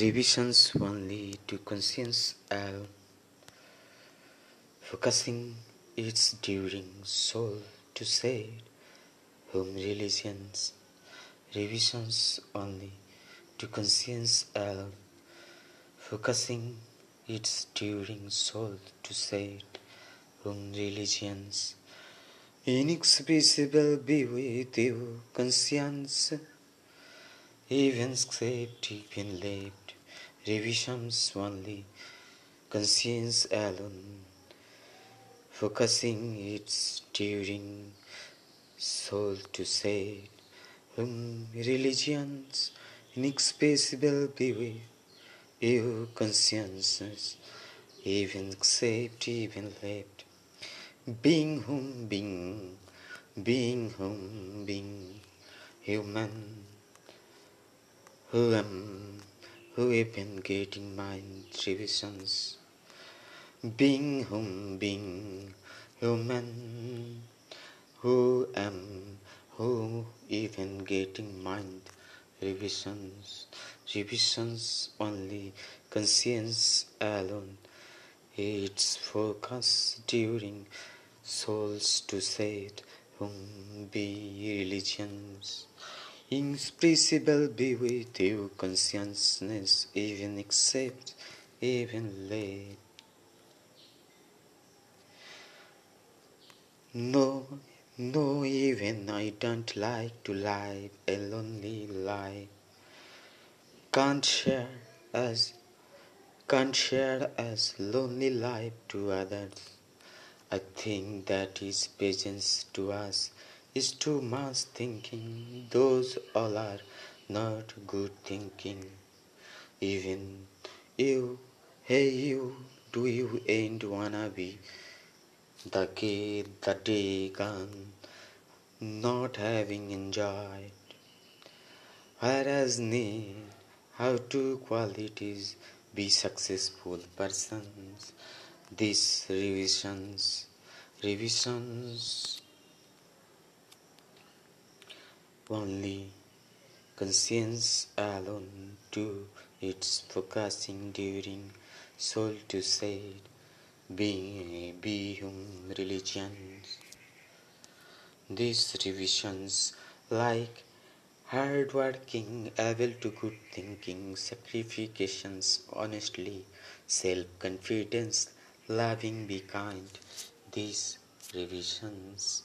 revisions only to conscience alone, focusing its during soul to say whom religions. Revisions only to conscience alone, focusing its during soul to say whom religions. Inexpressible be with you conscience. Even except even left revisions only. Conscience alone. Focusing its during soul to say whom religions inexpressible be with you consciences even except even left. Being whom being being whom being. Human who am been getting mind revisions being whom being human who am who even getting mind revisions revisions only conscience alone. Its focus during souls to set whom be religions inexpressible be with you consciousness even except even late no no even i don't like to live a lonely life can't share as can't share as lonely life to others. I think that is presence to us is too much thinking. Those all are not good thinking. Even you, hey you, do you ain't wanna be the kid, the day gone, not having enjoyed. Whereas need how to qualities be successful persons. These revisions, revisions only conscience alone to its focusing during soul to say being be hum religions. These revisions like hard working able to good thinking sacrifications honestly self confidence loving be kind. These revisions